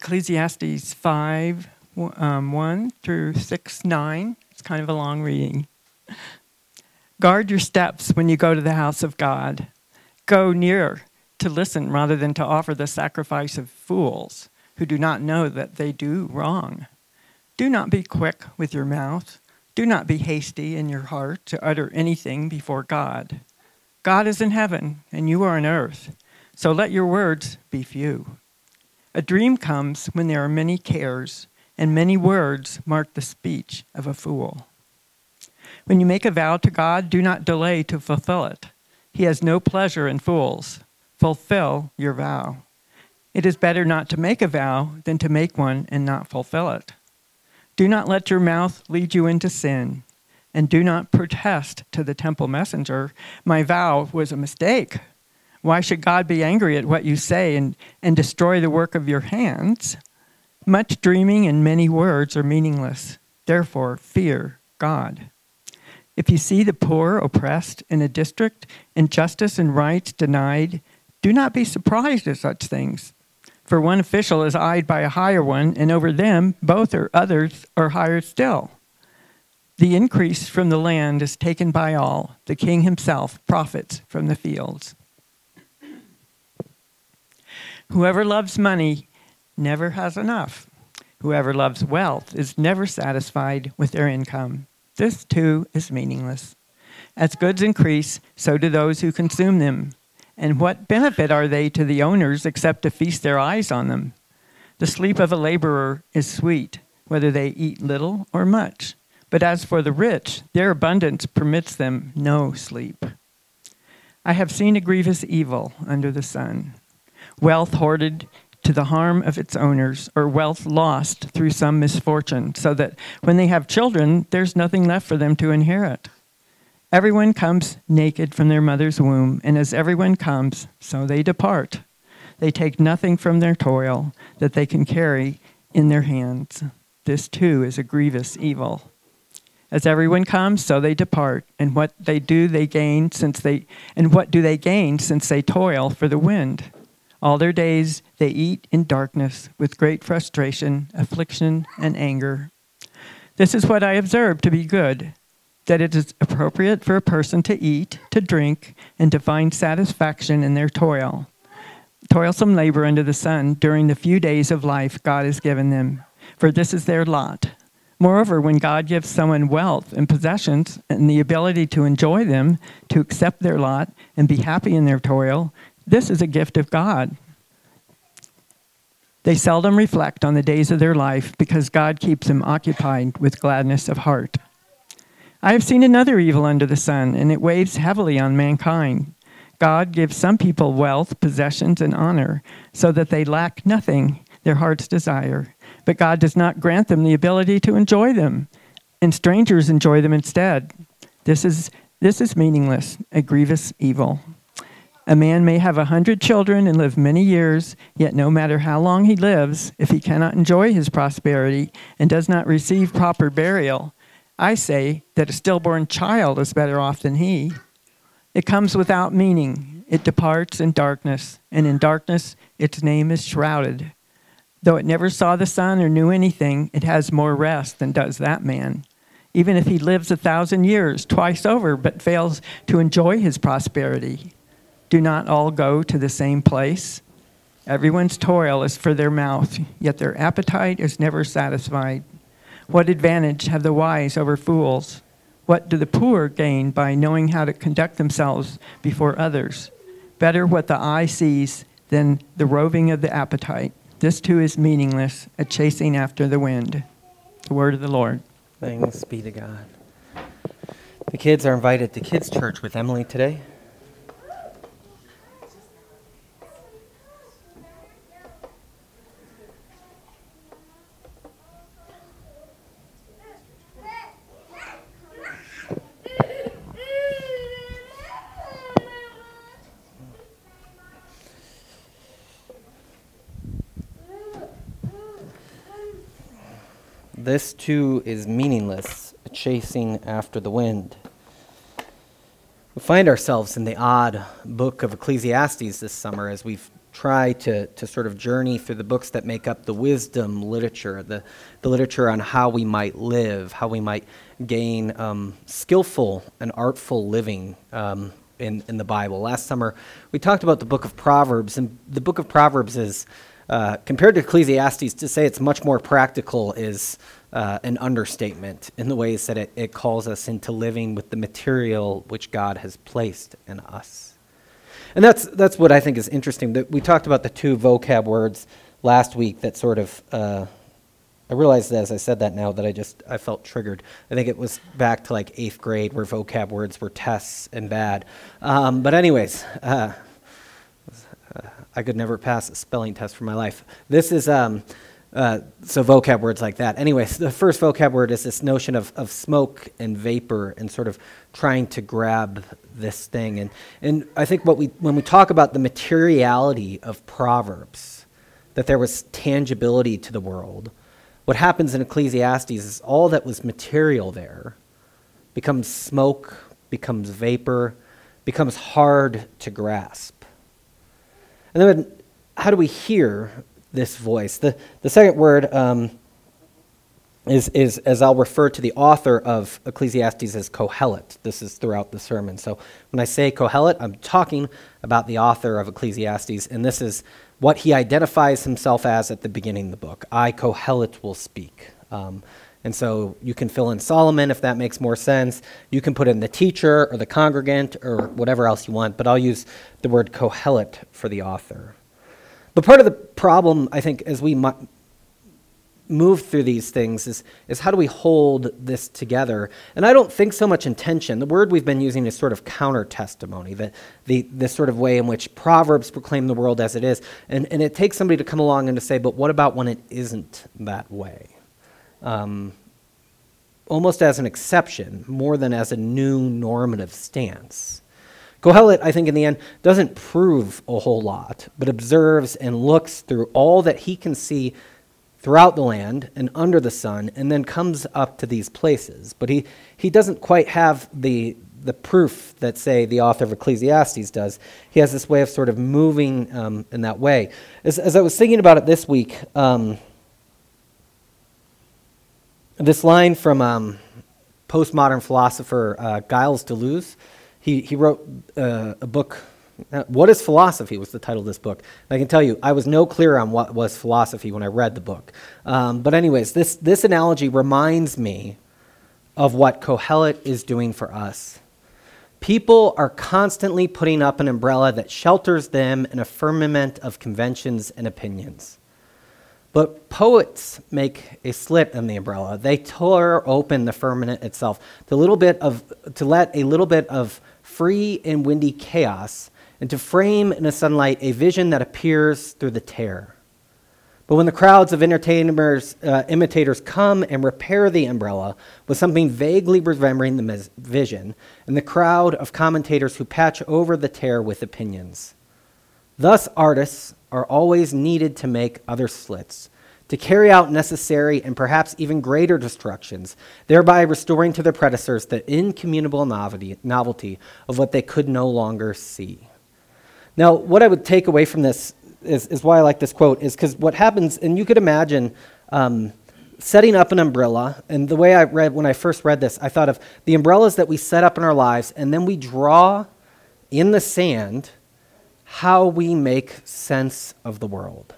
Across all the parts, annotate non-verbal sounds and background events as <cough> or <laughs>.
Ecclesiastes 5 um, 1 through 6 9. It's kind of a long reading. Guard your steps when you go to the house of God. Go near to listen rather than to offer the sacrifice of fools who do not know that they do wrong. Do not be quick with your mouth. Do not be hasty in your heart to utter anything before God. God is in heaven, and you are on earth, so let your words be few. A dream comes when there are many cares, and many words mark the speech of a fool. When you make a vow to God, do not delay to fulfill it. He has no pleasure in fools. Fulfill your vow. It is better not to make a vow than to make one and not fulfill it. Do not let your mouth lead you into sin, and do not protest to the temple messenger, My vow was a mistake. Why should God be angry at what you say and, and destroy the work of your hands? Much dreaming and many words are meaningless. Therefore, fear God. If you see the poor oppressed in a district, and justice and rights denied, do not be surprised at such things. For one official is eyed by a higher one, and over them both or others are higher still. The increase from the land is taken by all. The king himself profits from the fields. Whoever loves money never has enough. Whoever loves wealth is never satisfied with their income. This too is meaningless. As goods increase, so do those who consume them. And what benefit are they to the owners except to feast their eyes on them? The sleep of a laborer is sweet, whether they eat little or much. But as for the rich, their abundance permits them no sleep. I have seen a grievous evil under the sun wealth hoarded to the harm of its owners, or wealth lost through some misfortune, so that when they have children, there's nothing left for them to inherit. Everyone comes naked from their mother's womb, and as everyone comes, so they depart. They take nothing from their toil that they can carry in their hands. This too is a grievous evil. As everyone comes, so they depart, and what they do they gain since they and what do they gain since they toil for the wind? All their days they eat in darkness with great frustration, affliction, and anger. This is what I observe to be good that it is appropriate for a person to eat, to drink, and to find satisfaction in their toil. Toilsome labor under the sun during the few days of life God has given them, for this is their lot. Moreover, when God gives someone wealth and possessions and the ability to enjoy them, to accept their lot, and be happy in their toil, this is a gift of God. They seldom reflect on the days of their life because God keeps them occupied with gladness of heart. I have seen another evil under the sun, and it weighs heavily on mankind. God gives some people wealth, possessions, and honor so that they lack nothing their hearts desire. But God does not grant them the ability to enjoy them, and strangers enjoy them instead. This is, this is meaningless, a grievous evil. A man may have a hundred children and live many years, yet no matter how long he lives, if he cannot enjoy his prosperity and does not receive proper burial, I say that a stillborn child is better off than he. It comes without meaning. It departs in darkness, and in darkness its name is shrouded. Though it never saw the sun or knew anything, it has more rest than does that man. Even if he lives a thousand years, twice over, but fails to enjoy his prosperity. Do not all go to the same place? Everyone's toil is for their mouth, yet their appetite is never satisfied. What advantage have the wise over fools? What do the poor gain by knowing how to conduct themselves before others? Better what the eye sees than the roving of the appetite. This too is meaningless, a chasing after the wind. The word of the Lord. Thanks be to God. The kids are invited to kids' church with Emily today. This too is meaningless, chasing after the wind. We find ourselves in the odd book of Ecclesiastes this summer as we've try to, to sort of journey through the books that make up the wisdom literature, the, the literature on how we might live, how we might gain um, skillful and artful living um, in, in the Bible. Last summer, we talked about the book of Proverbs, and the book of Proverbs is, uh, compared to Ecclesiastes, to say it's much more practical is uh, an understatement in the ways that it, it calls us into living with the material which God has placed in us. And that's, that's what I think is interesting. That we talked about the two vocab words last week that sort of, uh, I realized as I said that now that I just, I felt triggered. I think it was back to like eighth grade where vocab words were tests and bad. Um, but anyways, uh, I could never pass a spelling test for my life. This is, um, uh, so vocab words like that. Anyways, the first vocab word is this notion of, of smoke and vapor and sort of trying to grab this thing. And, and I think what we, when we talk about the materiality of Proverbs, that there was tangibility to the world, what happens in Ecclesiastes is all that was material there becomes smoke, becomes vapor, becomes hard to grasp. And then how do we hear this voice. The, the second word um, is, is, as I'll refer to the author of Ecclesiastes as Kohelet. This is throughout the sermon. So when I say Kohelet, I'm talking about the author of Ecclesiastes, and this is what he identifies himself as at the beginning of the book. I, Kohelet, will speak. Um, and so you can fill in Solomon if that makes more sense. You can put in the teacher or the congregant or whatever else you want, but I'll use the word Kohelet for the author. But part of the problem, I think, as we move through these things is, is how do we hold this together? And I don't think so much intention. The word we've been using is sort of counter testimony, that the, this sort of way in which Proverbs proclaim the world as it is. And, and it takes somebody to come along and to say, but what about when it isn't that way? Um, almost as an exception, more than as a new normative stance. Kohelet, I think, in the end, doesn't prove a whole lot, but observes and looks through all that he can see throughout the land and under the sun, and then comes up to these places. But he, he doesn't quite have the, the proof that, say, the author of Ecclesiastes does. He has this way of sort of moving um, in that way. As, as I was thinking about it this week, um, this line from um, postmodern philosopher uh, Gilles Deleuze he, he wrote uh, a book. Uh, what is philosophy was the title of this book. And I can tell you, I was no clearer on what was philosophy when I read the book. Um, but, anyways, this, this analogy reminds me of what Kohelet is doing for us. People are constantly putting up an umbrella that shelters them in a firmament of conventions and opinions. But poets make a slit in the umbrella. They tear open the firmament itself to, little bit of, to let a little bit of free and windy chaos and to frame in the sunlight a vision that appears through the tear. But when the crowds of entertainers, uh, imitators come and repair the umbrella with something vaguely remembering the vision, and the crowd of commentators who patch over the tear with opinions. Thus, artists are always needed to make other slits, to carry out necessary and perhaps even greater destructions, thereby restoring to their predecessors the incommunicable novelty, novelty of what they could no longer see. Now, what I would take away from this is, is why I like this quote, is because what happens, and you could imagine um, setting up an umbrella, and the way I read when I first read this, I thought of the umbrellas that we set up in our lives, and then we draw in the sand how we make sense of the world.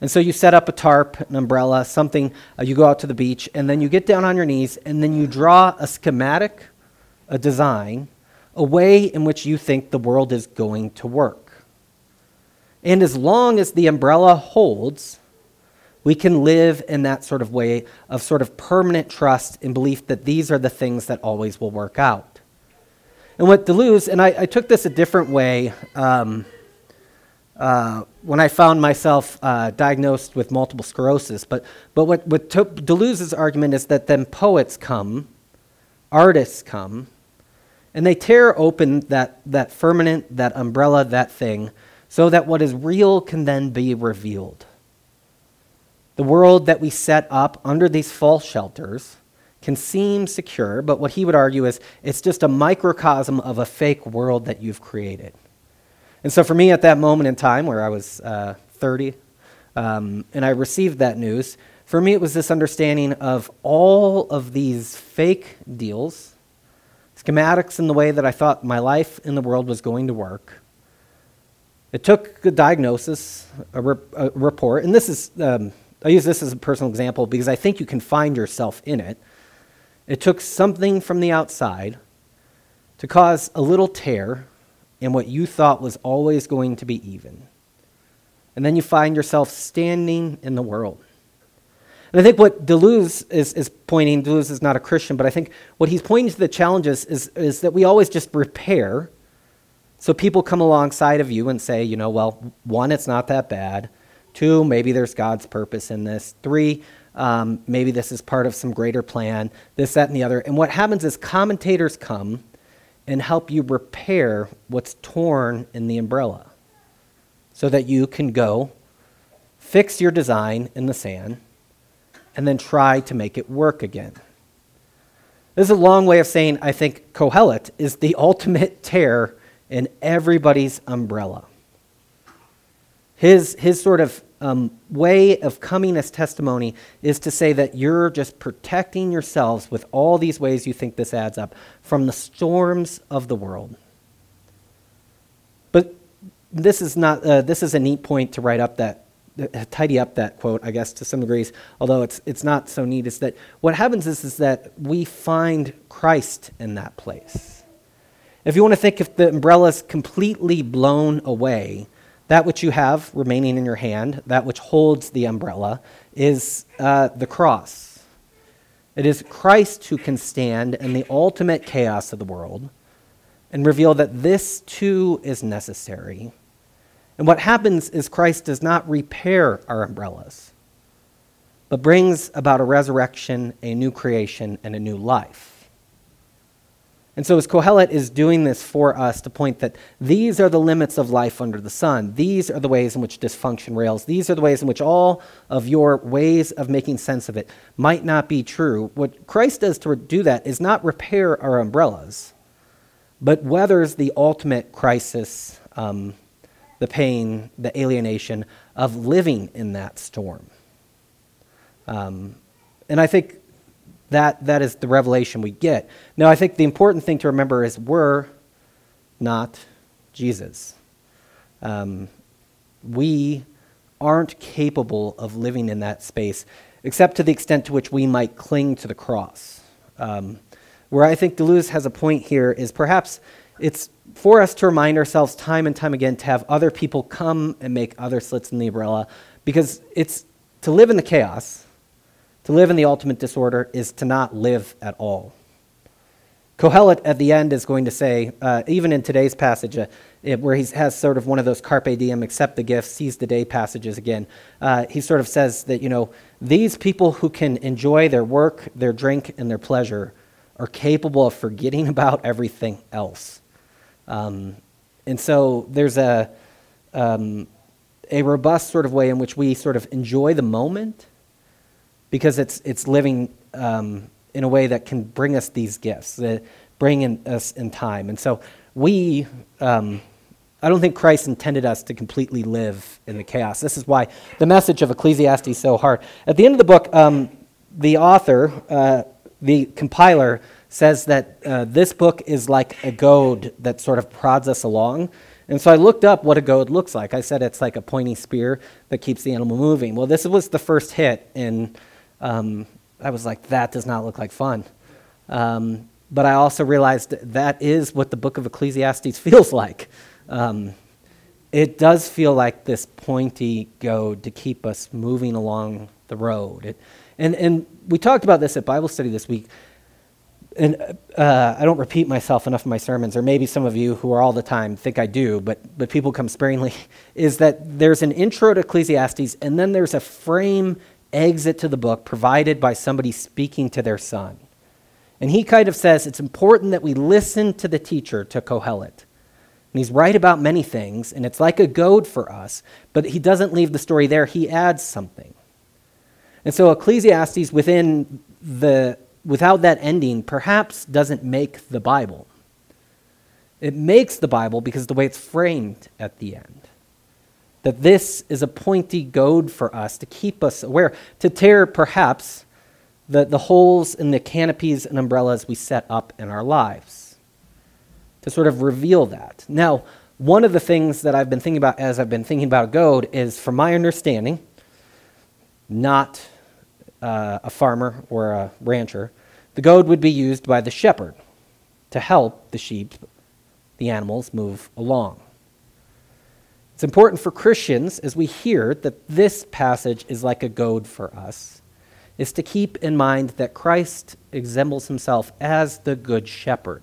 And so you set up a tarp, an umbrella, something, uh, you go out to the beach, and then you get down on your knees, and then you draw a schematic, a design, a way in which you think the world is going to work. And as long as the umbrella holds, we can live in that sort of way of sort of permanent trust and belief that these are the things that always will work out. And what Deleuze, and I, I took this a different way. Um, uh, when I found myself uh, diagnosed with multiple sclerosis. But, but what, what to- Deleuze's argument is that then poets come, artists come, and they tear open that, that firmament, that umbrella, that thing, so that what is real can then be revealed. The world that we set up under these false shelters can seem secure, but what he would argue is it's just a microcosm of a fake world that you've created. And so for me at that moment in time where I was uh, 30 um, and I received that news, for me it was this understanding of all of these fake deals, schematics in the way that I thought my life in the world was going to work. It took a diagnosis, a, a report, and this is, um, I use this as a personal example because I think you can find yourself in it. It took something from the outside to cause a little tear in what you thought was always going to be even. And then you find yourself standing in the world. And I think what Deleuze is, is pointing, Deleuze is not a Christian, but I think what he's pointing to the challenges is, is that we always just repair. So people come alongside of you and say, you know, well, one, it's not that bad. Two, maybe there's God's purpose in this. Three, um, maybe this is part of some greater plan, this, that, and the other. And what happens is commentators come and help you repair what's torn in the umbrella so that you can go fix your design in the sand and then try to make it work again. This is a long way of saying I think Kohelet is the <laughs> ultimate tear in everybody's umbrella. His, his sort of um, way of coming as testimony is to say that you're just protecting yourselves with all these ways you think this adds up from the storms of the world. But this is not uh, this is a neat point to write up that uh, tidy up that quote, I guess, to some degrees, although it's, it's not so neat, is that what happens is, is that we find Christ in that place. If you want to think if the umbrella is completely blown away, that which you have remaining in your hand, that which holds the umbrella, is uh, the cross. It is Christ who can stand in the ultimate chaos of the world and reveal that this too is necessary. And what happens is Christ does not repair our umbrellas, but brings about a resurrection, a new creation, and a new life. And so, as Kohelet is doing this for us to point that these are the limits of life under the sun, these are the ways in which dysfunction rails, these are the ways in which all of your ways of making sense of it might not be true. What Christ does to do that is not repair our umbrellas, but weathers the ultimate crisis, um, the pain, the alienation of living in that storm. Um, and I think that, that is the revelation we get. Now, I think the important thing to remember is we're not Jesus. Um, we aren't capable of living in that space, except to the extent to which we might cling to the cross. Um, where I think Deleuze has a point here is perhaps it's for us to remind ourselves time and time again to have other people come and make other slits in the umbrella, because it's to live in the chaos to live in the ultimate disorder is to not live at all. Kohelet at the end is going to say, uh, even in today's passage, uh, it, where he has sort of one of those carpe diem, accept the gift, seize the day passages again, uh, he sort of says that, you know, these people who can enjoy their work, their drink, and their pleasure are capable of forgetting <laughs> about everything else. Um, and so there's a, um, a robust sort of way in which we sort of enjoy the moment because it's, it's living um, in a way that can bring us these gifts, that bring in us in time. And so we, um, I don't think Christ intended us to completely live in the chaos. This is why the message of Ecclesiastes is so hard. At the end of the book, um, the author, uh, the compiler, says that uh, this book is like a goad that sort of prods us along. And so I looked up what a goad looks like. I said it's like a pointy spear that keeps the animal moving. Well, this was the first hit in um, I was like, that does not look like fun. Um, but I also realized that, is what the book of Ecclesiastes <laughs> feels like. Um, it does feel like this pointy goad to keep us moving along the road. It, and, and we talked about this at Bible study this week. And uh, I don't repeat myself enough in my sermons, or maybe some of you who are all the time think I do, but, but people come sparingly, <laughs> is that there's an intro to Ecclesiastes, and then there's a frame exit to the book provided by somebody speaking to their son. And he kind of says it's important that we listen to the teacher, to Kohelet. And he's right about many things, and it's like a goad for us, but he doesn't leave the story there. He adds something. And so Ecclesiastes, within the, without that ending, perhaps doesn't make the Bible. It makes the Bible because the way it's framed at the end. That this is a pointy goad for us to keep us aware, to tear perhaps the, the holes in the canopies and umbrellas we set up in our lives, to sort of reveal that. Now, one of the things that I've been thinking about as I've been thinking about a goad is, from my understanding, not uh, a farmer or a rancher, the goad would be used by the shepherd to help the sheep, the animals, move along. It's important for Christians as we hear that this passage is like a goad for us, is to keep in mind that Christ examines himself as the good shepherd.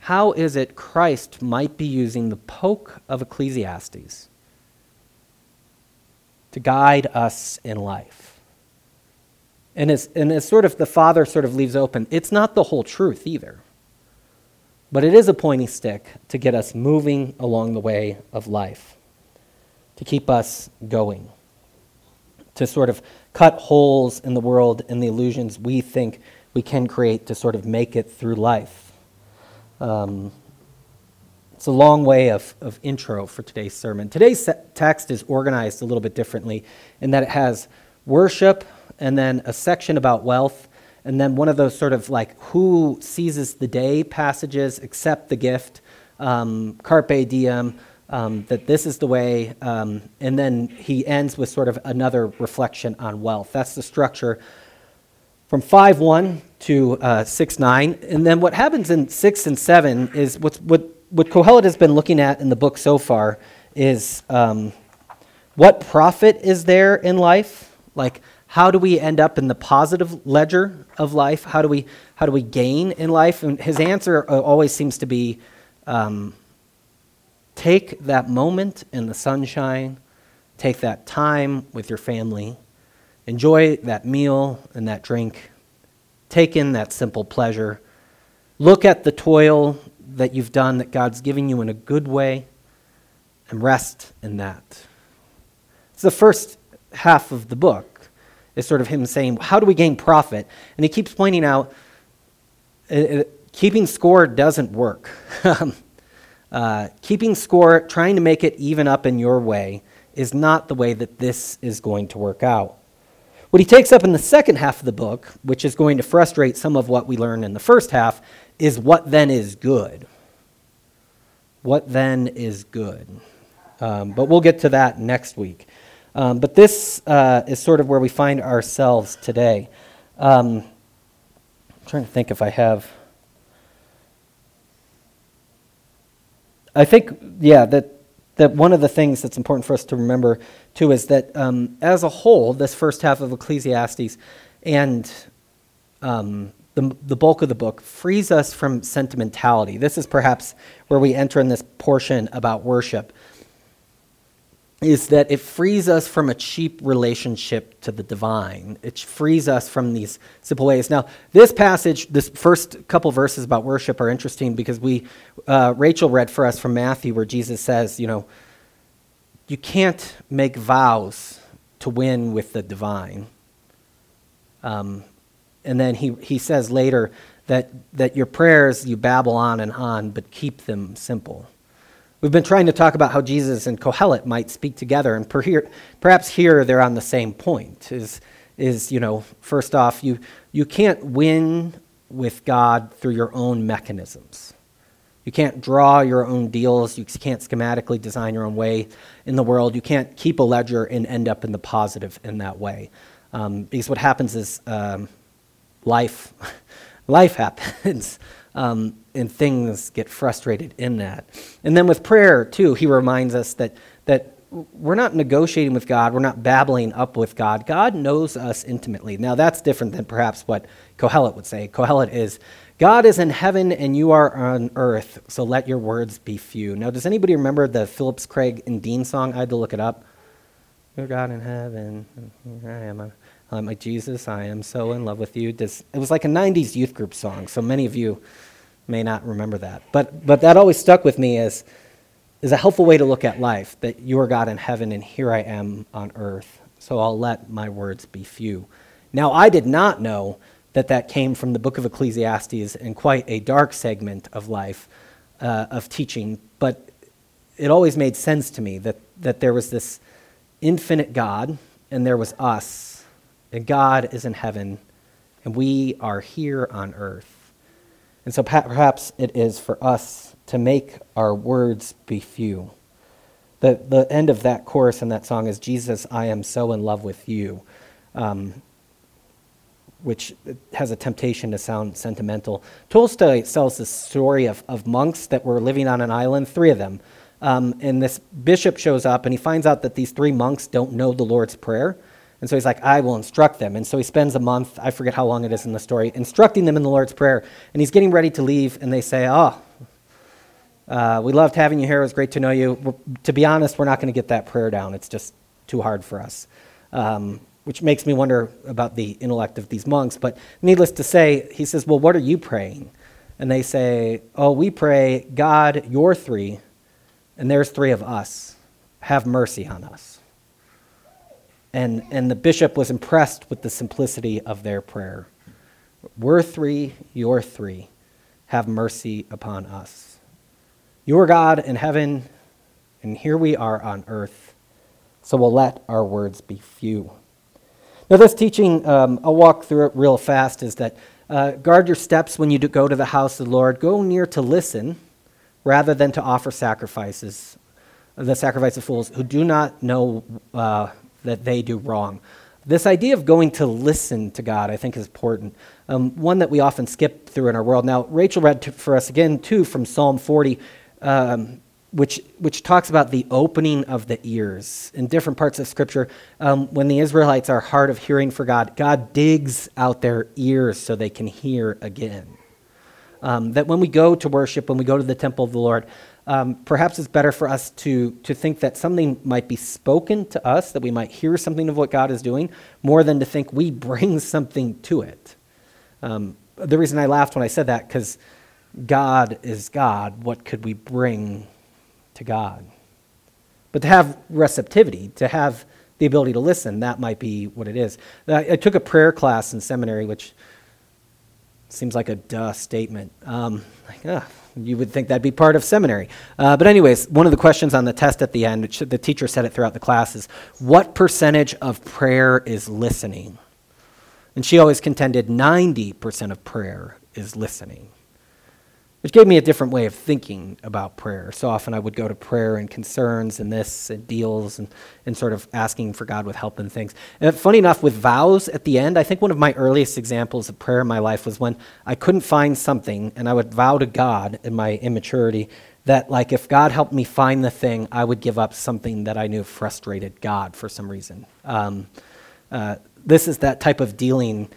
How is it Christ might be using the poke of Ecclesiastes to guide us in life? And as, and as sort of the Father sort of leaves open, it's not the whole truth either. But it is a pointy stick to get us moving along the way of life, to keep us going, to sort of cut holes in the world and the illusions we think we can create to sort of make it through life. Um, it's a long way of, of intro for today's sermon. Today's text is organized a little bit differently in that it has worship and then a section about wealth and then one of those sort of like who seizes the day passages, accept the gift, um, carpe diem, um, that this is the way, um, and then he ends with sort of another reflection on wealth. That's the structure from 5 1 to uh, 6 9. And then what happens in 6 and 7 is what's, what, what Kohelet has been looking at in the book so far is um, what profit is there in life? Like, how do we end up in the positive ledger of life? How do we, how do we gain in life? And his answer uh, always seems to be um, take that moment in the sunshine, take that time with your family, enjoy that meal and that drink, take in that simple pleasure, look at the toil that you've done that God's giving you in a good way, and rest in that. It's the first half of the book is sort of him saying, How do we gain profit? And he keeps pointing out uh, uh keeping score doesn't work. <laughs> Uh, keeping score, trying to make it even up in your way, is not the way that this is going to work out. What he takes up in the second half of the book, which is going to frustrate some of what we learned in the first half, is what then is good. What then is good? Um, but we'll get to that next week. Um, but this uh, is sort of where we find ourselves today. Um, I'm trying to think if I have. I think, yeah, that, that one of the things that's important for us to remember, too, is that um, as a whole, this first half of Ecclesiastes and um, the, the bulk of the book frees us from sentimentality. This is perhaps where we enter in this portion about worship is that it frees us from a cheap relationship to the divine. It frees us from these simple ways. Now, this passage, this first couple verses about worship are interesting because we, uh, Rachel read for us from Matthew where Jesus says, you know, you can't make vows to win with the divine. Um, and then he, he says later that, that your prayers you babble on and on, but keep them simple. We've been trying to talk about how Jesus and Kohelet might speak together, and perhaps here they're on the same point. Is, is you know, first off, you, you can't win with God through your own mechanisms. You can't draw your own deals. You can't schematically design your own way in the world. You can't keep a ledger and end up in the positive in that way. Um, because what happens is um, life, <laughs> life happens <laughs> um, and things get frustrated in that. And then with prayer, too, he reminds us that, that we're not negotiating with God, we're not babbling up with God. God knows us intimately. Now, that's different than perhaps what Kohelet would say. Kohelet is, God is in heaven and you are on earth, so let your words be few. Now, does anybody remember the Phillips Craig and Dean song? I had to look it up. Your God in heaven, here I am. I'm like, Jesus, I am so in love with you. Does, it was like a 90s youth group song, so many of you may not remember that. But, but that always stuck with me as, as a helpful way to look at life that you are God in heaven and here I am on earth. So I'll let my words be few. Now, I did not know that that came from the book of Ecclesiastes and quite a dark segment of life uh, of teaching. But it always made sense to me that, that there was this infinite God and there was us, and God is in heaven, and we are here on earth. And so perhaps it is for us to make our words be few. The, the end of that chorus in that song is Jesus, I am so in love with you, um, which has a temptation to sound sentimental. Tolstoy tells the story of, of monks that were living on an island, three of them. Um, and this bishop shows up and he finds out that these three monks don't know the Lord's Prayer. And so he's like, I will instruct them. And so he spends a month, I forget how long it is in the story, instructing them in the Lord's Prayer. And he's getting ready to leave, and they say, Oh, uh, we loved having you here. It was great to know you. We're, to be honest, we're not going to get that prayer down. It's just too hard for us. Um, which makes me wonder about the intellect of these monks. But needless to say, he says, Well, what are you praying? And they say, Oh, we pray, God, you're three, and there's three of us. Have mercy on us. And, and the bishop was impressed with the simplicity of their prayer. We're three, you're three. Have mercy upon us. You're God in heaven, and here we are on earth. So we'll let our words be few. Now, this teaching, um, I'll walk through it real fast, is that uh, guard your steps when you go to the house of the Lord. Go near to listen rather than to offer sacrifices, the sacrifice of fools who do not know uh, that they do wrong. This idea of going to listen to God, I think, is important. Um, one that we often skip through in our world. Now, Rachel read to, for us again, too, from Psalm 40, um, which, which talks about the opening of the ears. In different parts of Scripture, um, when the Israelites are hard of hearing for God, God digs out their ears so they can hear again. Um, that when we go to worship, when we go to the temple of the Lord, um, perhaps it's better for us to, to think that something might be spoken to us, that we might hear something of what God is doing, more than to think we <laughs> bring something to it. Um, the reason I laughed when I said that, because God is God, what could we bring to God? But to have receptivity, to have the ability to listen, that might be what it is. I, I took a prayer class in seminary, which seems like a duh statement. Um, like, ah, you would think that'd be part of seminary. Uh, but, anyways, one of the questions on the test at the end, the teacher said it throughout the class, is what percentage of prayer is listening? And she always contended 90% of prayer is listening which gave me a different way of thinking about prayer. So often I would go to prayer and concerns and this and deals and, and sort of asking for God with help and things. And funny enough, with vows at the end, I think one of my earliest examples of prayer in my life was when I couldn't find something and I would vow to God in my immaturity that, like, if God helped me find the thing, I would give up something that I knew frustrated God for some reason. Um, uh, this is that type of dealing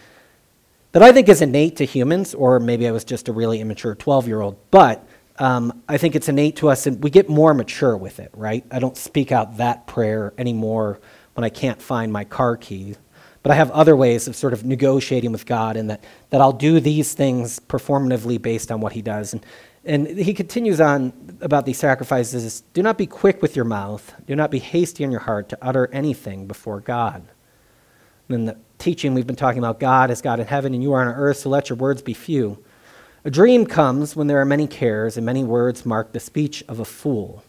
that I think is innate to humans, or maybe I was just a really immature 12 year old, but um, I think it's innate to us, and we get more mature with it, right? I don't speak out that prayer anymore when I can't find my car keys. But I have other ways of sort of negotiating with God, and that, that I'll do these things performatively based on what He does. And, and he continues on about these sacrifices do not be quick with your mouth, do not be hasty in your heart to utter anything before God. And then the teaching, we've been talking about God as God in heaven and you are on earth, so let your words be few. A dream comes when there are many cares, and many words mark the speech of a fool.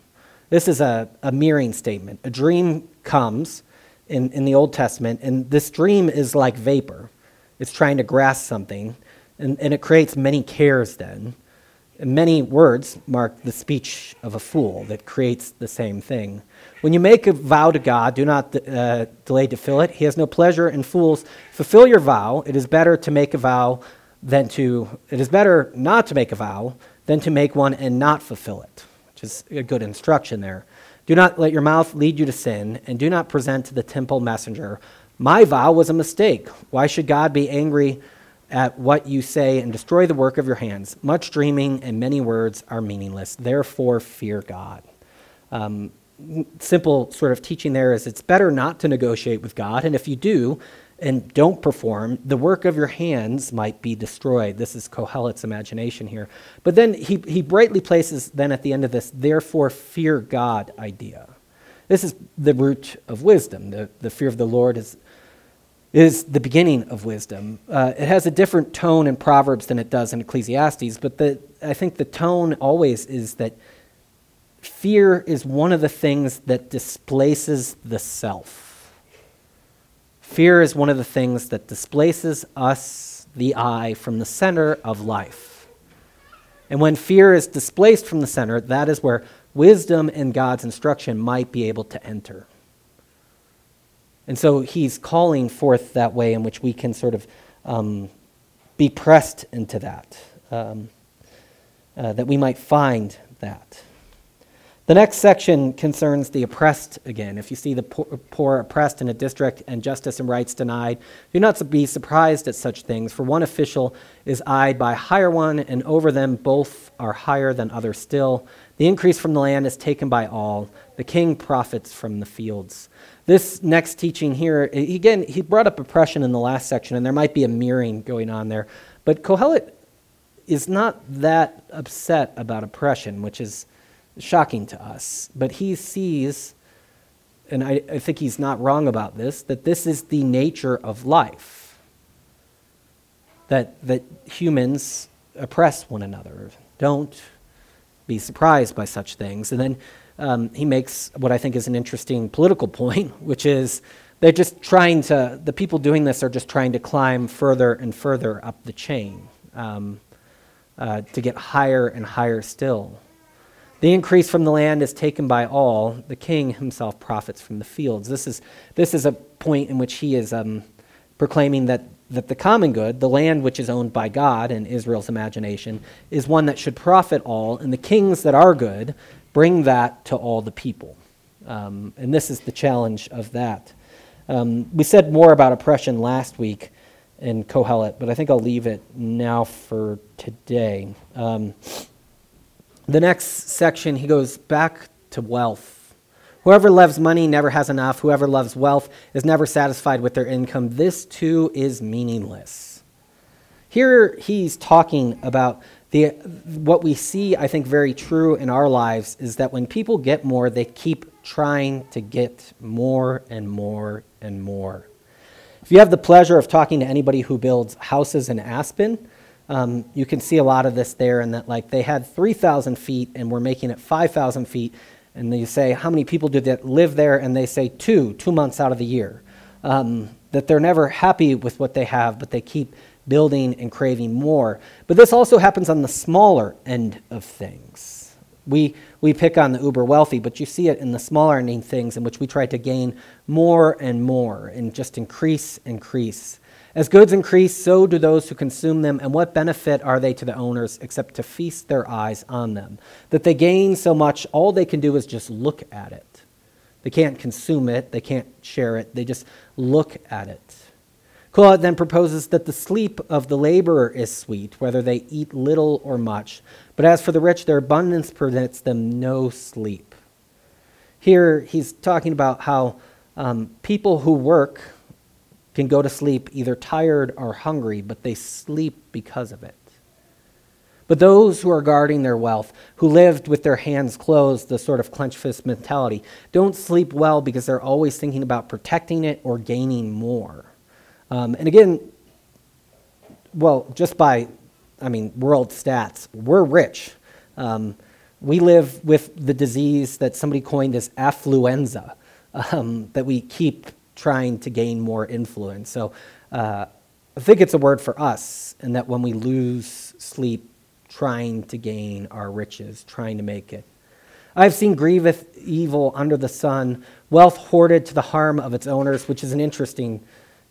This is a, a mirroring statement. A dream comes in, in the Old Testament, and this dream is like vapor. It's trying to grasp something, and, and it creates many cares then. Many words mark the speech of a fool that creates the same thing. When you make a vow to God, do not uh, delay to fill it. He has no pleasure in fools. Fulfill your vow. It is better to make a vow than to, it is better not to make a vow than to make one and not fulfill it, which is a good instruction there. Do not let your mouth lead you to sin, and do not present to the temple messenger, My vow was a mistake. Why should God be angry at what you say and destroy the work of your hands? Much dreaming and many words are meaningless. Therefore, fear God. Um, simple sort of teaching there is it's better not to negotiate with God. And if you do and don't perform, the work of your hands might be destroyed. This is Kohelet's imagination here. But then he, he brightly places, then at the end of this, therefore fear God idea. This is the root of wisdom. The, the fear of the Lord is is the beginning of wisdom. Uh, it has a different tone in Proverbs than it does in Ecclesiastes, but the, I think the tone always is that fear is one of the things that displaces the self. Fear is one of the things that displaces us, the I, from the center of life. And when fear is displaced from the center, that is where wisdom and God's instruction might be able to enter. And so he's calling forth that way in which we can sort of um, be pressed into that, um, uh, that we might find that. The next section concerns the oppressed again. If you see the poor, poor, oppressed in a district and justice and rights denied, do not be surprised at such things, for one official is eyed by a higher one, and over them both are higher than others still. The increase from the land is taken by all. The king profits from the fields. This next teaching here, again, he brought up oppression in the last section, and there might be a mirroring going on there. But Kohelet is not that upset about oppression, which is shocking to us. But he sees, and I, I think he's not wrong about this, that this is the nature of life. That, that humans oppress one another. Don't be surprised by such things. And then um, he makes what I think is an interesting political point, <laughs> which is they're just trying to, the people doing this are just trying to climb further and further up the chain um, uh, to get higher and higher still. The increase from the land is taken by all. The king himself profits from the fields. This is, this is a point in which he is um, proclaiming that, that the common good, the land which is owned by God in Israel's imagination, is one that should profit all, and the kings that are good bring that to all the people. Um, and this is the challenge of that. Um, we said more about oppression last week in Kohelet, but I think I'll leave it now for today. Um, the next section, he goes back to wealth. Whoever loves money never has enough. Whoever loves wealth is never satisfied with their income. This too is meaningless. Here he's talking about the, what we see, I think, very true in our lives is that when people get more, they keep trying to get more and more and more. If you have the pleasure of talking to anybody who builds houses in Aspen, um, you can see a lot of this there, and that like they had 3,000 feet and we're making it 5,000 feet, and you say, How many people do that live there? And they say, Two, two months out of the year. Um, that they're never happy with what they have, but they keep building and craving more. But this also happens on the smaller end of things. We, we pick on the uber wealthy, but you see it in the smaller ending things in which we try to gain more and more and just increase, increase. As goods increase, so do those who consume them, and what benefit are they to the owners except to feast their eyes on them? That they gain so much, all they can do is just look at it. They can't consume it, they can't share it, they just look at it. Kohelet then proposes that the sleep of the laborer is sweet, whether they eat little or much. But as for the rich, their abundance permits them no sleep. Here, he's talking about how um, people who work can go to sleep either tired or hungry, but they sleep because of it. But those who are guarding their wealth, who lived with their hands closed, the sort of clenched fist mentality, don't sleep well because they're always thinking about protecting it or gaining more. Um, and again, well, just by, I mean, world stats, we're rich. Um, we live with the disease that somebody coined as affluenza, um, that we keep trying to gain more influence. So uh, I think it's a word for us, and that when we lose sleep trying to gain our riches, trying to make it. I've seen grievous evil under the sun, wealth hoarded to the harm of its owners, which is an interesting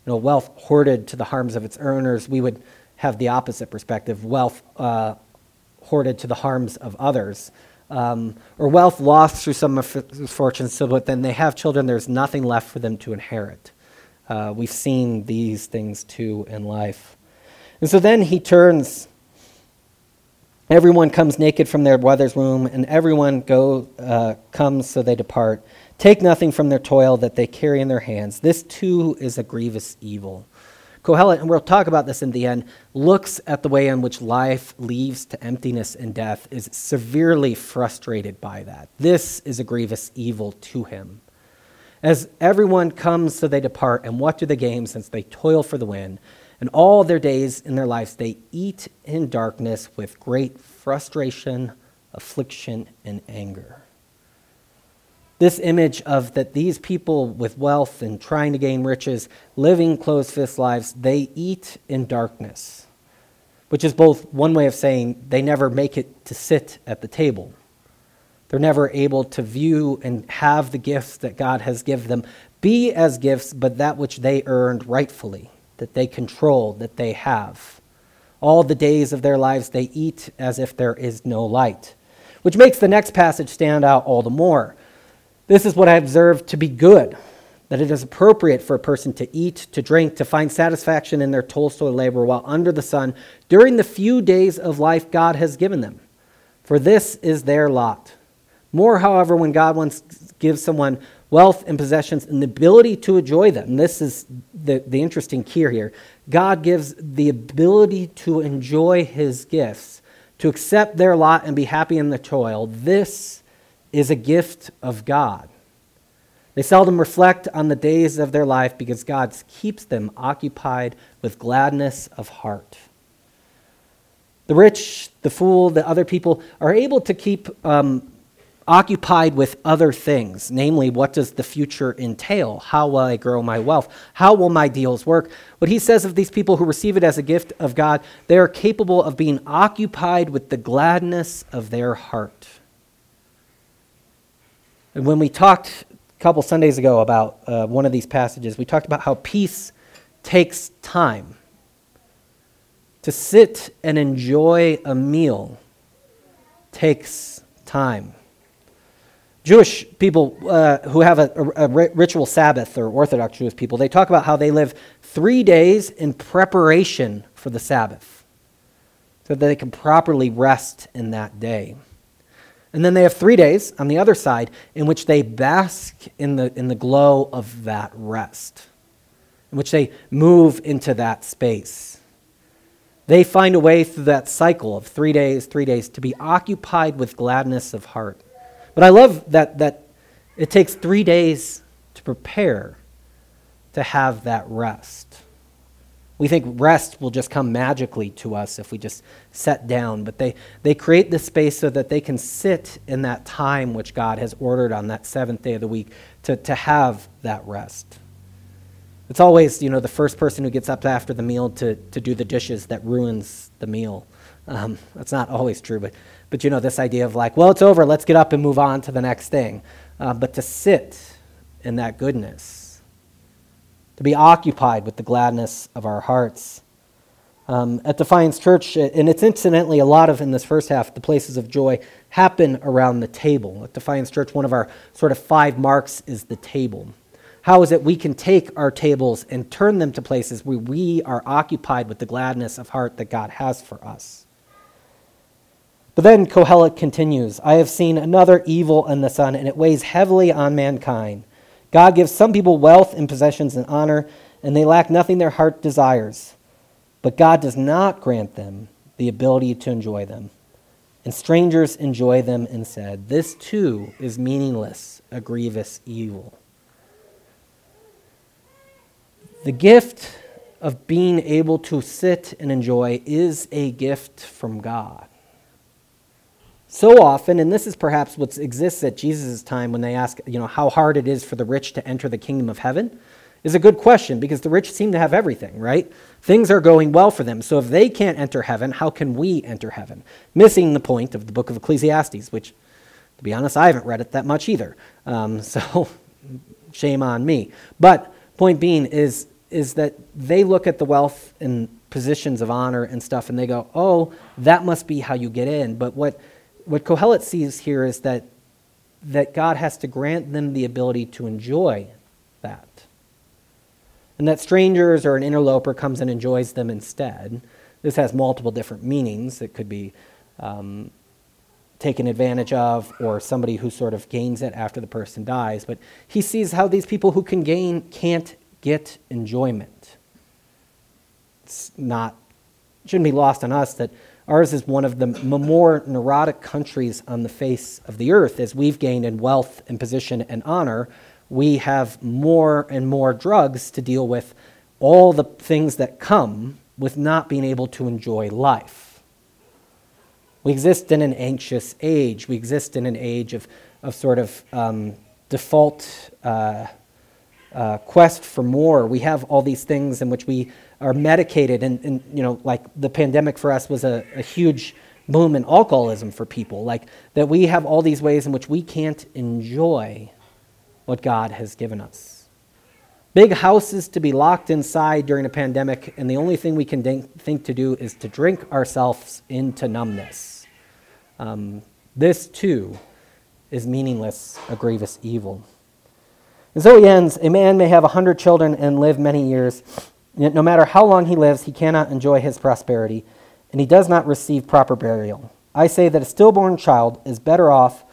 you know, wealth hoarded to the harms of its earners, we would have the opposite perspective wealth uh, hoarded to the harms of others. Um, or wealth lost through some misfortune, so but then they have children, there's nothing left for them to inherit. Uh, we've seen these things too in life. And so then he turns. Everyone comes naked from their mother's womb, and everyone go, uh, comes so they depart. Take nothing from their toil that they carry in their hands. This too is a grievous evil. Kohelet, and we'll talk about this in the end, looks at the way in which life leads to emptiness and death, is severely frustrated by that. This is a grievous evil to him. As everyone comes, so they depart. And what do they gain since they toil for the wind? And all their days in their lives they eat in darkness with great frustration, affliction, and anger. This image of that these people with wealth and trying to gain riches, living closed fist lives, they eat in darkness, which is both one way of saying they never make it to sit at the table. They're never able to view and have the gifts that God has given them be as gifts, but that which they earned rightfully that they control, that they have. All the days of their lives they eat as if there is no light, which makes the next passage stand out all the more. This is what I observe to be good, that it is appropriate for a person to eat, to drink, to find satisfaction in their toil labor while under the sun during the few days of life God has given them. For this is their lot. More, however, when God wants gives someone wealth and possessions and the ability to enjoy them. And this is the, the interesting key here. God gives the ability to enjoy his gifts, to accept their lot and be happy in the toil. This is a gift of God. They seldom reflect on the days of their life because God keeps them occupied with gladness of heart. The rich, the fool, the other people are able to keep um, occupied with other things, namely, what does the future entail? How will I grow my wealth? How will my deals work? What he says of these people who receive it as a gift of God, they are capable of being occupied with the gladness of their heart. And when we talked a couple Sundays ago about uh, one of these passages, we talked about how peace takes time. To sit and enjoy a meal takes time. Jewish people uh, who have a, a, a, ritual Sabbath, or Orthodox Jewish people, they talk about how they live three days in preparation for the Sabbath so that they can properly rest in that day. And then they have three days on the other side in which they bask in the, in the glow of that rest, in which they move into that space. They find a way through that cycle of three days, three days, to be occupied with gladness of heart. But I love that, that it takes three days to prepare to have that rest. We think rest will just come magically to us if we just set down, but they, they create this space so that they can sit in that time which God has ordered on that seventh day of the week to, to have that rest. It's always, you know, the first person who gets up after the meal to, to do the dishes that ruins the meal. Um, that's not always true, but but you know, this idea of like, well, it's over, let's get up and move on to the next thing. Uh, but to sit in that goodness, to be occupied with the gladness of our hearts. Um, at Defiance Church, and it's incidentally a lot of in this first half, the places of joy happen around the table. At Defiance Church, one of our sort of five marks is the table. How is it we can take our tables and turn them to places where we are occupied with the gladness of heart that God has for us? But then Kohelet continues I have seen another evil in the sun, and it weighs heavily on mankind. God gives some people wealth and possessions and honor, and they lack nothing their heart desires. But God does not grant them the ability to enjoy them. And strangers enjoy them and said, This too is meaningless, a grievous evil. The gift of being able to sit and enjoy is a gift from God. So often, and this is perhaps what exists at Jesus' time when they ask, you know, how hard it is for the rich to enter the kingdom of heaven, is a good question because the rich seem to have everything, right? Things are going well for them. So if they can't enter heaven, how can we enter heaven? Missing the point of the book of Ecclesiastes, which, to be honest, I haven't read it that much either. Um, <laughs> so shame on me. But point being is, is that they look at the wealth and positions of honor and stuff and they go, oh, that must be how you get in. But what what Kohelet sees here is that, that God has to grant them the ability to enjoy that. And that strangers or an interloper comes and enjoys them instead. This has multiple different meanings. It could be um, taken advantage of or somebody who sort of gains it after the person dies. But he sees how these people who can gain can't get enjoyment. It's not, shouldn't be lost on us that Ours is one of the more neurotic countries on the face of the earth. As we've gained in wealth and position and honor, we have more and more drugs to deal with all the things that come with not being able to enjoy life. We exist in an anxious age. We exist in an age of, of sort of um, default uh, uh, quest for more. We have all these things in which we are medicated, and, and you know, like the pandemic for us was a, a huge boom in alcoholism for people. Like that we have all these ways in which we can't enjoy what God has given us. Big houses to be locked inside during a pandemic, and the only thing we can think to do is to drink ourselves into numbness. Um, this, too, is meaningless, a grievous evil. And so he ends A man may have a hundred children and live many years, yet no matter how long he lives, he cannot enjoy his prosperity, and he does not receive proper burial. I say that a stillborn child is better off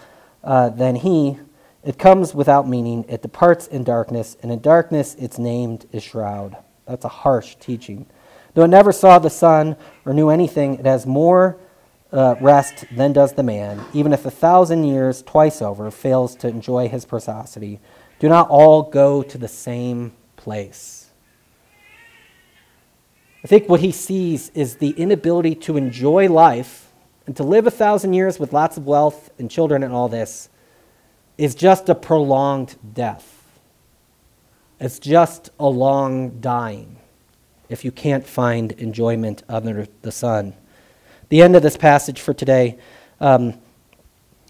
uh, than he. It comes without meaning, it departs in darkness, and in darkness its named is shroud. That's a harsh teaching. Though it never saw the sun or knew anything, it has more uh, rest than does the man, even if a thousand years twice over fails to enjoy his prosperity do not all go to the same place. I think what he sees is the inability to enjoy life and to live a thousand years with lots of wealth and children and all this is just a prolonged death. It's just a long dying if you can't find enjoyment under the sun. The end of this passage for today. Um,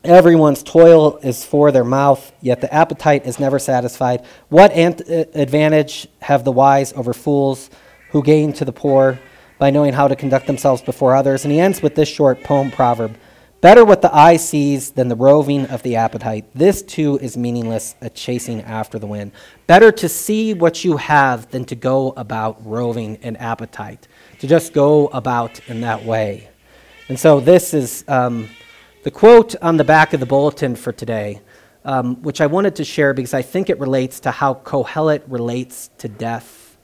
Everyone's toil is for their mouth, yet the appetite is never satisfied. What ant- uh, advantage have the wise over fools who gain to the poor by knowing how to conduct themselves before others? And he ends with this short poem proverb Better what the eye sees than the roving of the appetite. This too is meaningless, a chasing after the wind. Better to see what you have than to go about roving an appetite, to just go about in that way. And so this is. Um, the quote on the back of the bulletin for today, um, which I wanted to share because I think it relates to how Kohelet relates to death.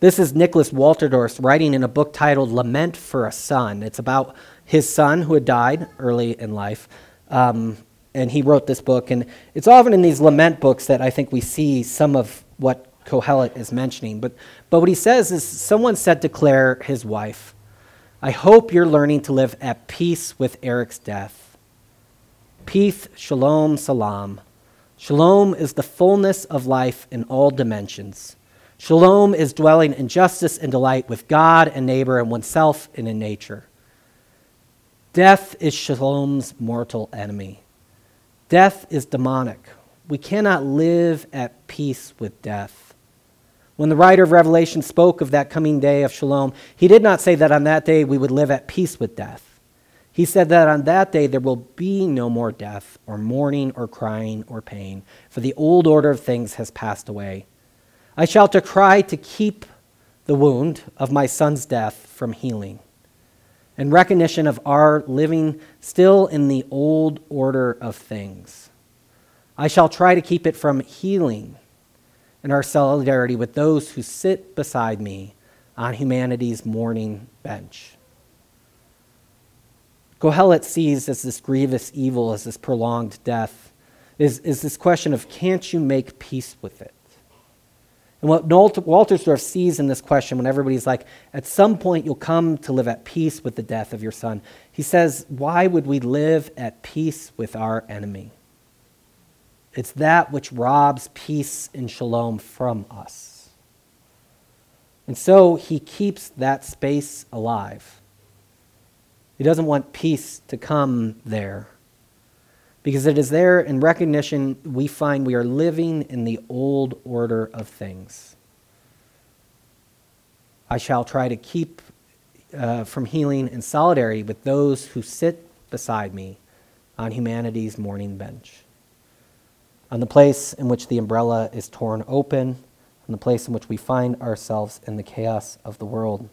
This is Nicholas Wolterstorff writing in a book titled Lament for a Son. It's about his son who had died early in life. Um, and he wrote this book. And it's often in these lament books that I think we see some of what Kohelet is mentioning. But, but what he says is someone said to Claire, his wife, I hope you're learning to live at peace with Eric's death. Peace, shalom, salam. Shalom is the fullness of life in all dimensions. Shalom is dwelling in justice and delight with God and neighbor and oneself and in nature. Death is shalom's mortal enemy. Death is demonic. We cannot live at peace with death. When the writer of Revelation spoke of that coming day of shalom, he did not say that on that day we would live at peace with death. He said that on that day there will be no more death, or mourning, or crying, or pain, for the old order of things has passed away. I shall to cry to keep the wound of my son's death from healing, in recognition of our living still in the old order of things. I shall try to keep it from healing in our solidarity with those who sit beside me on humanity's mourning bench. Kohelet sees as this grievous evil, as this prolonged death, is, is this question of can't you make peace with it? And what Wolterstorff sees in this question, when everybody's like, at some point you'll come to live at peace with the death of your son, he says, why would we live at peace with our enemy? It's that which robs peace and shalom from us. And so he keeps that space alive. He doesn't want peace to come there. Because it is there in recognition we find we are living in the old order of things. I shall try to keep uh, from healing in solidarity with those who sit beside me on humanity's mourning bench. On the place in which the umbrella is torn open, on the place in which we find ourselves in the chaos of the world.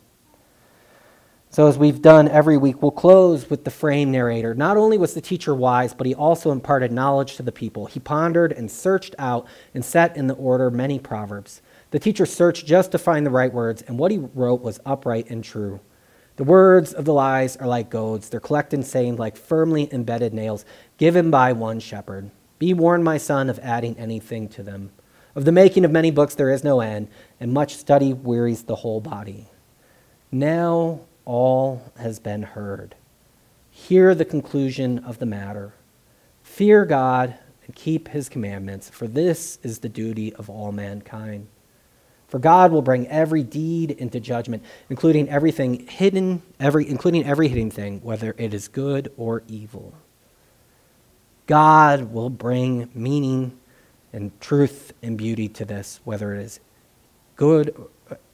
So, as we've done every week, we'll close with the frame narrator. Not only was the teacher wise, but he also imparted knowledge to the people. He pondered and searched out and set in the order many proverbs. The teacher searched just to find the right words, and what he wrote was upright and true. The words of the lies are like goads. They're collected and saying like firmly embedded nails given by one shepherd. Be warned, my son, of adding anything to them. Of the making of many books there is no end, and much study wearies the whole body. Now all has been heard. Hear the conclusion of the matter. Fear God and keep his commandments, for this is the duty of all mankind. For God will bring every deed into judgment, including everything hidden, every, including every hidden thing, whether it is good or evil. God will bring meaning and truth and beauty to this, whether it is good,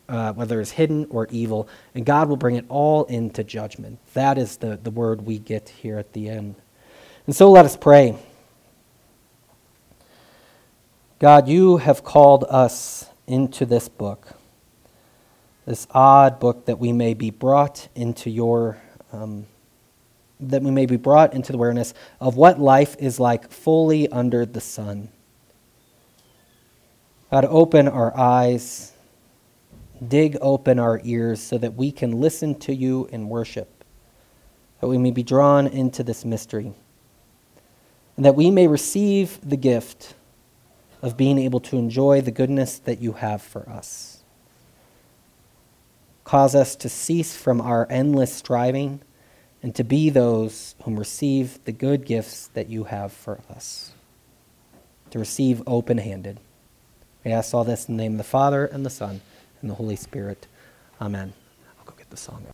uh, whether it's hidden or evil, and God will bring it all into judgment. That is the, the word we get here at the end. And so let us pray. God, you have called us into this book, this odd book that we may be brought into your, um, that we may be brought into the awareness of what life is like fully under the sun. God, open our eyes, dig open our ears so that we can listen to you in worship, that we may be drawn into this mystery, and that we may receive the gift of being able to enjoy the goodness that you have for us. Cause us to cease from our endless striving and to be those whom receive the good gifts that you have for us, to receive open handed. We ask all this in the name of the Father, and the Son, and the Holy Spirit. Amen. I'll go get the song.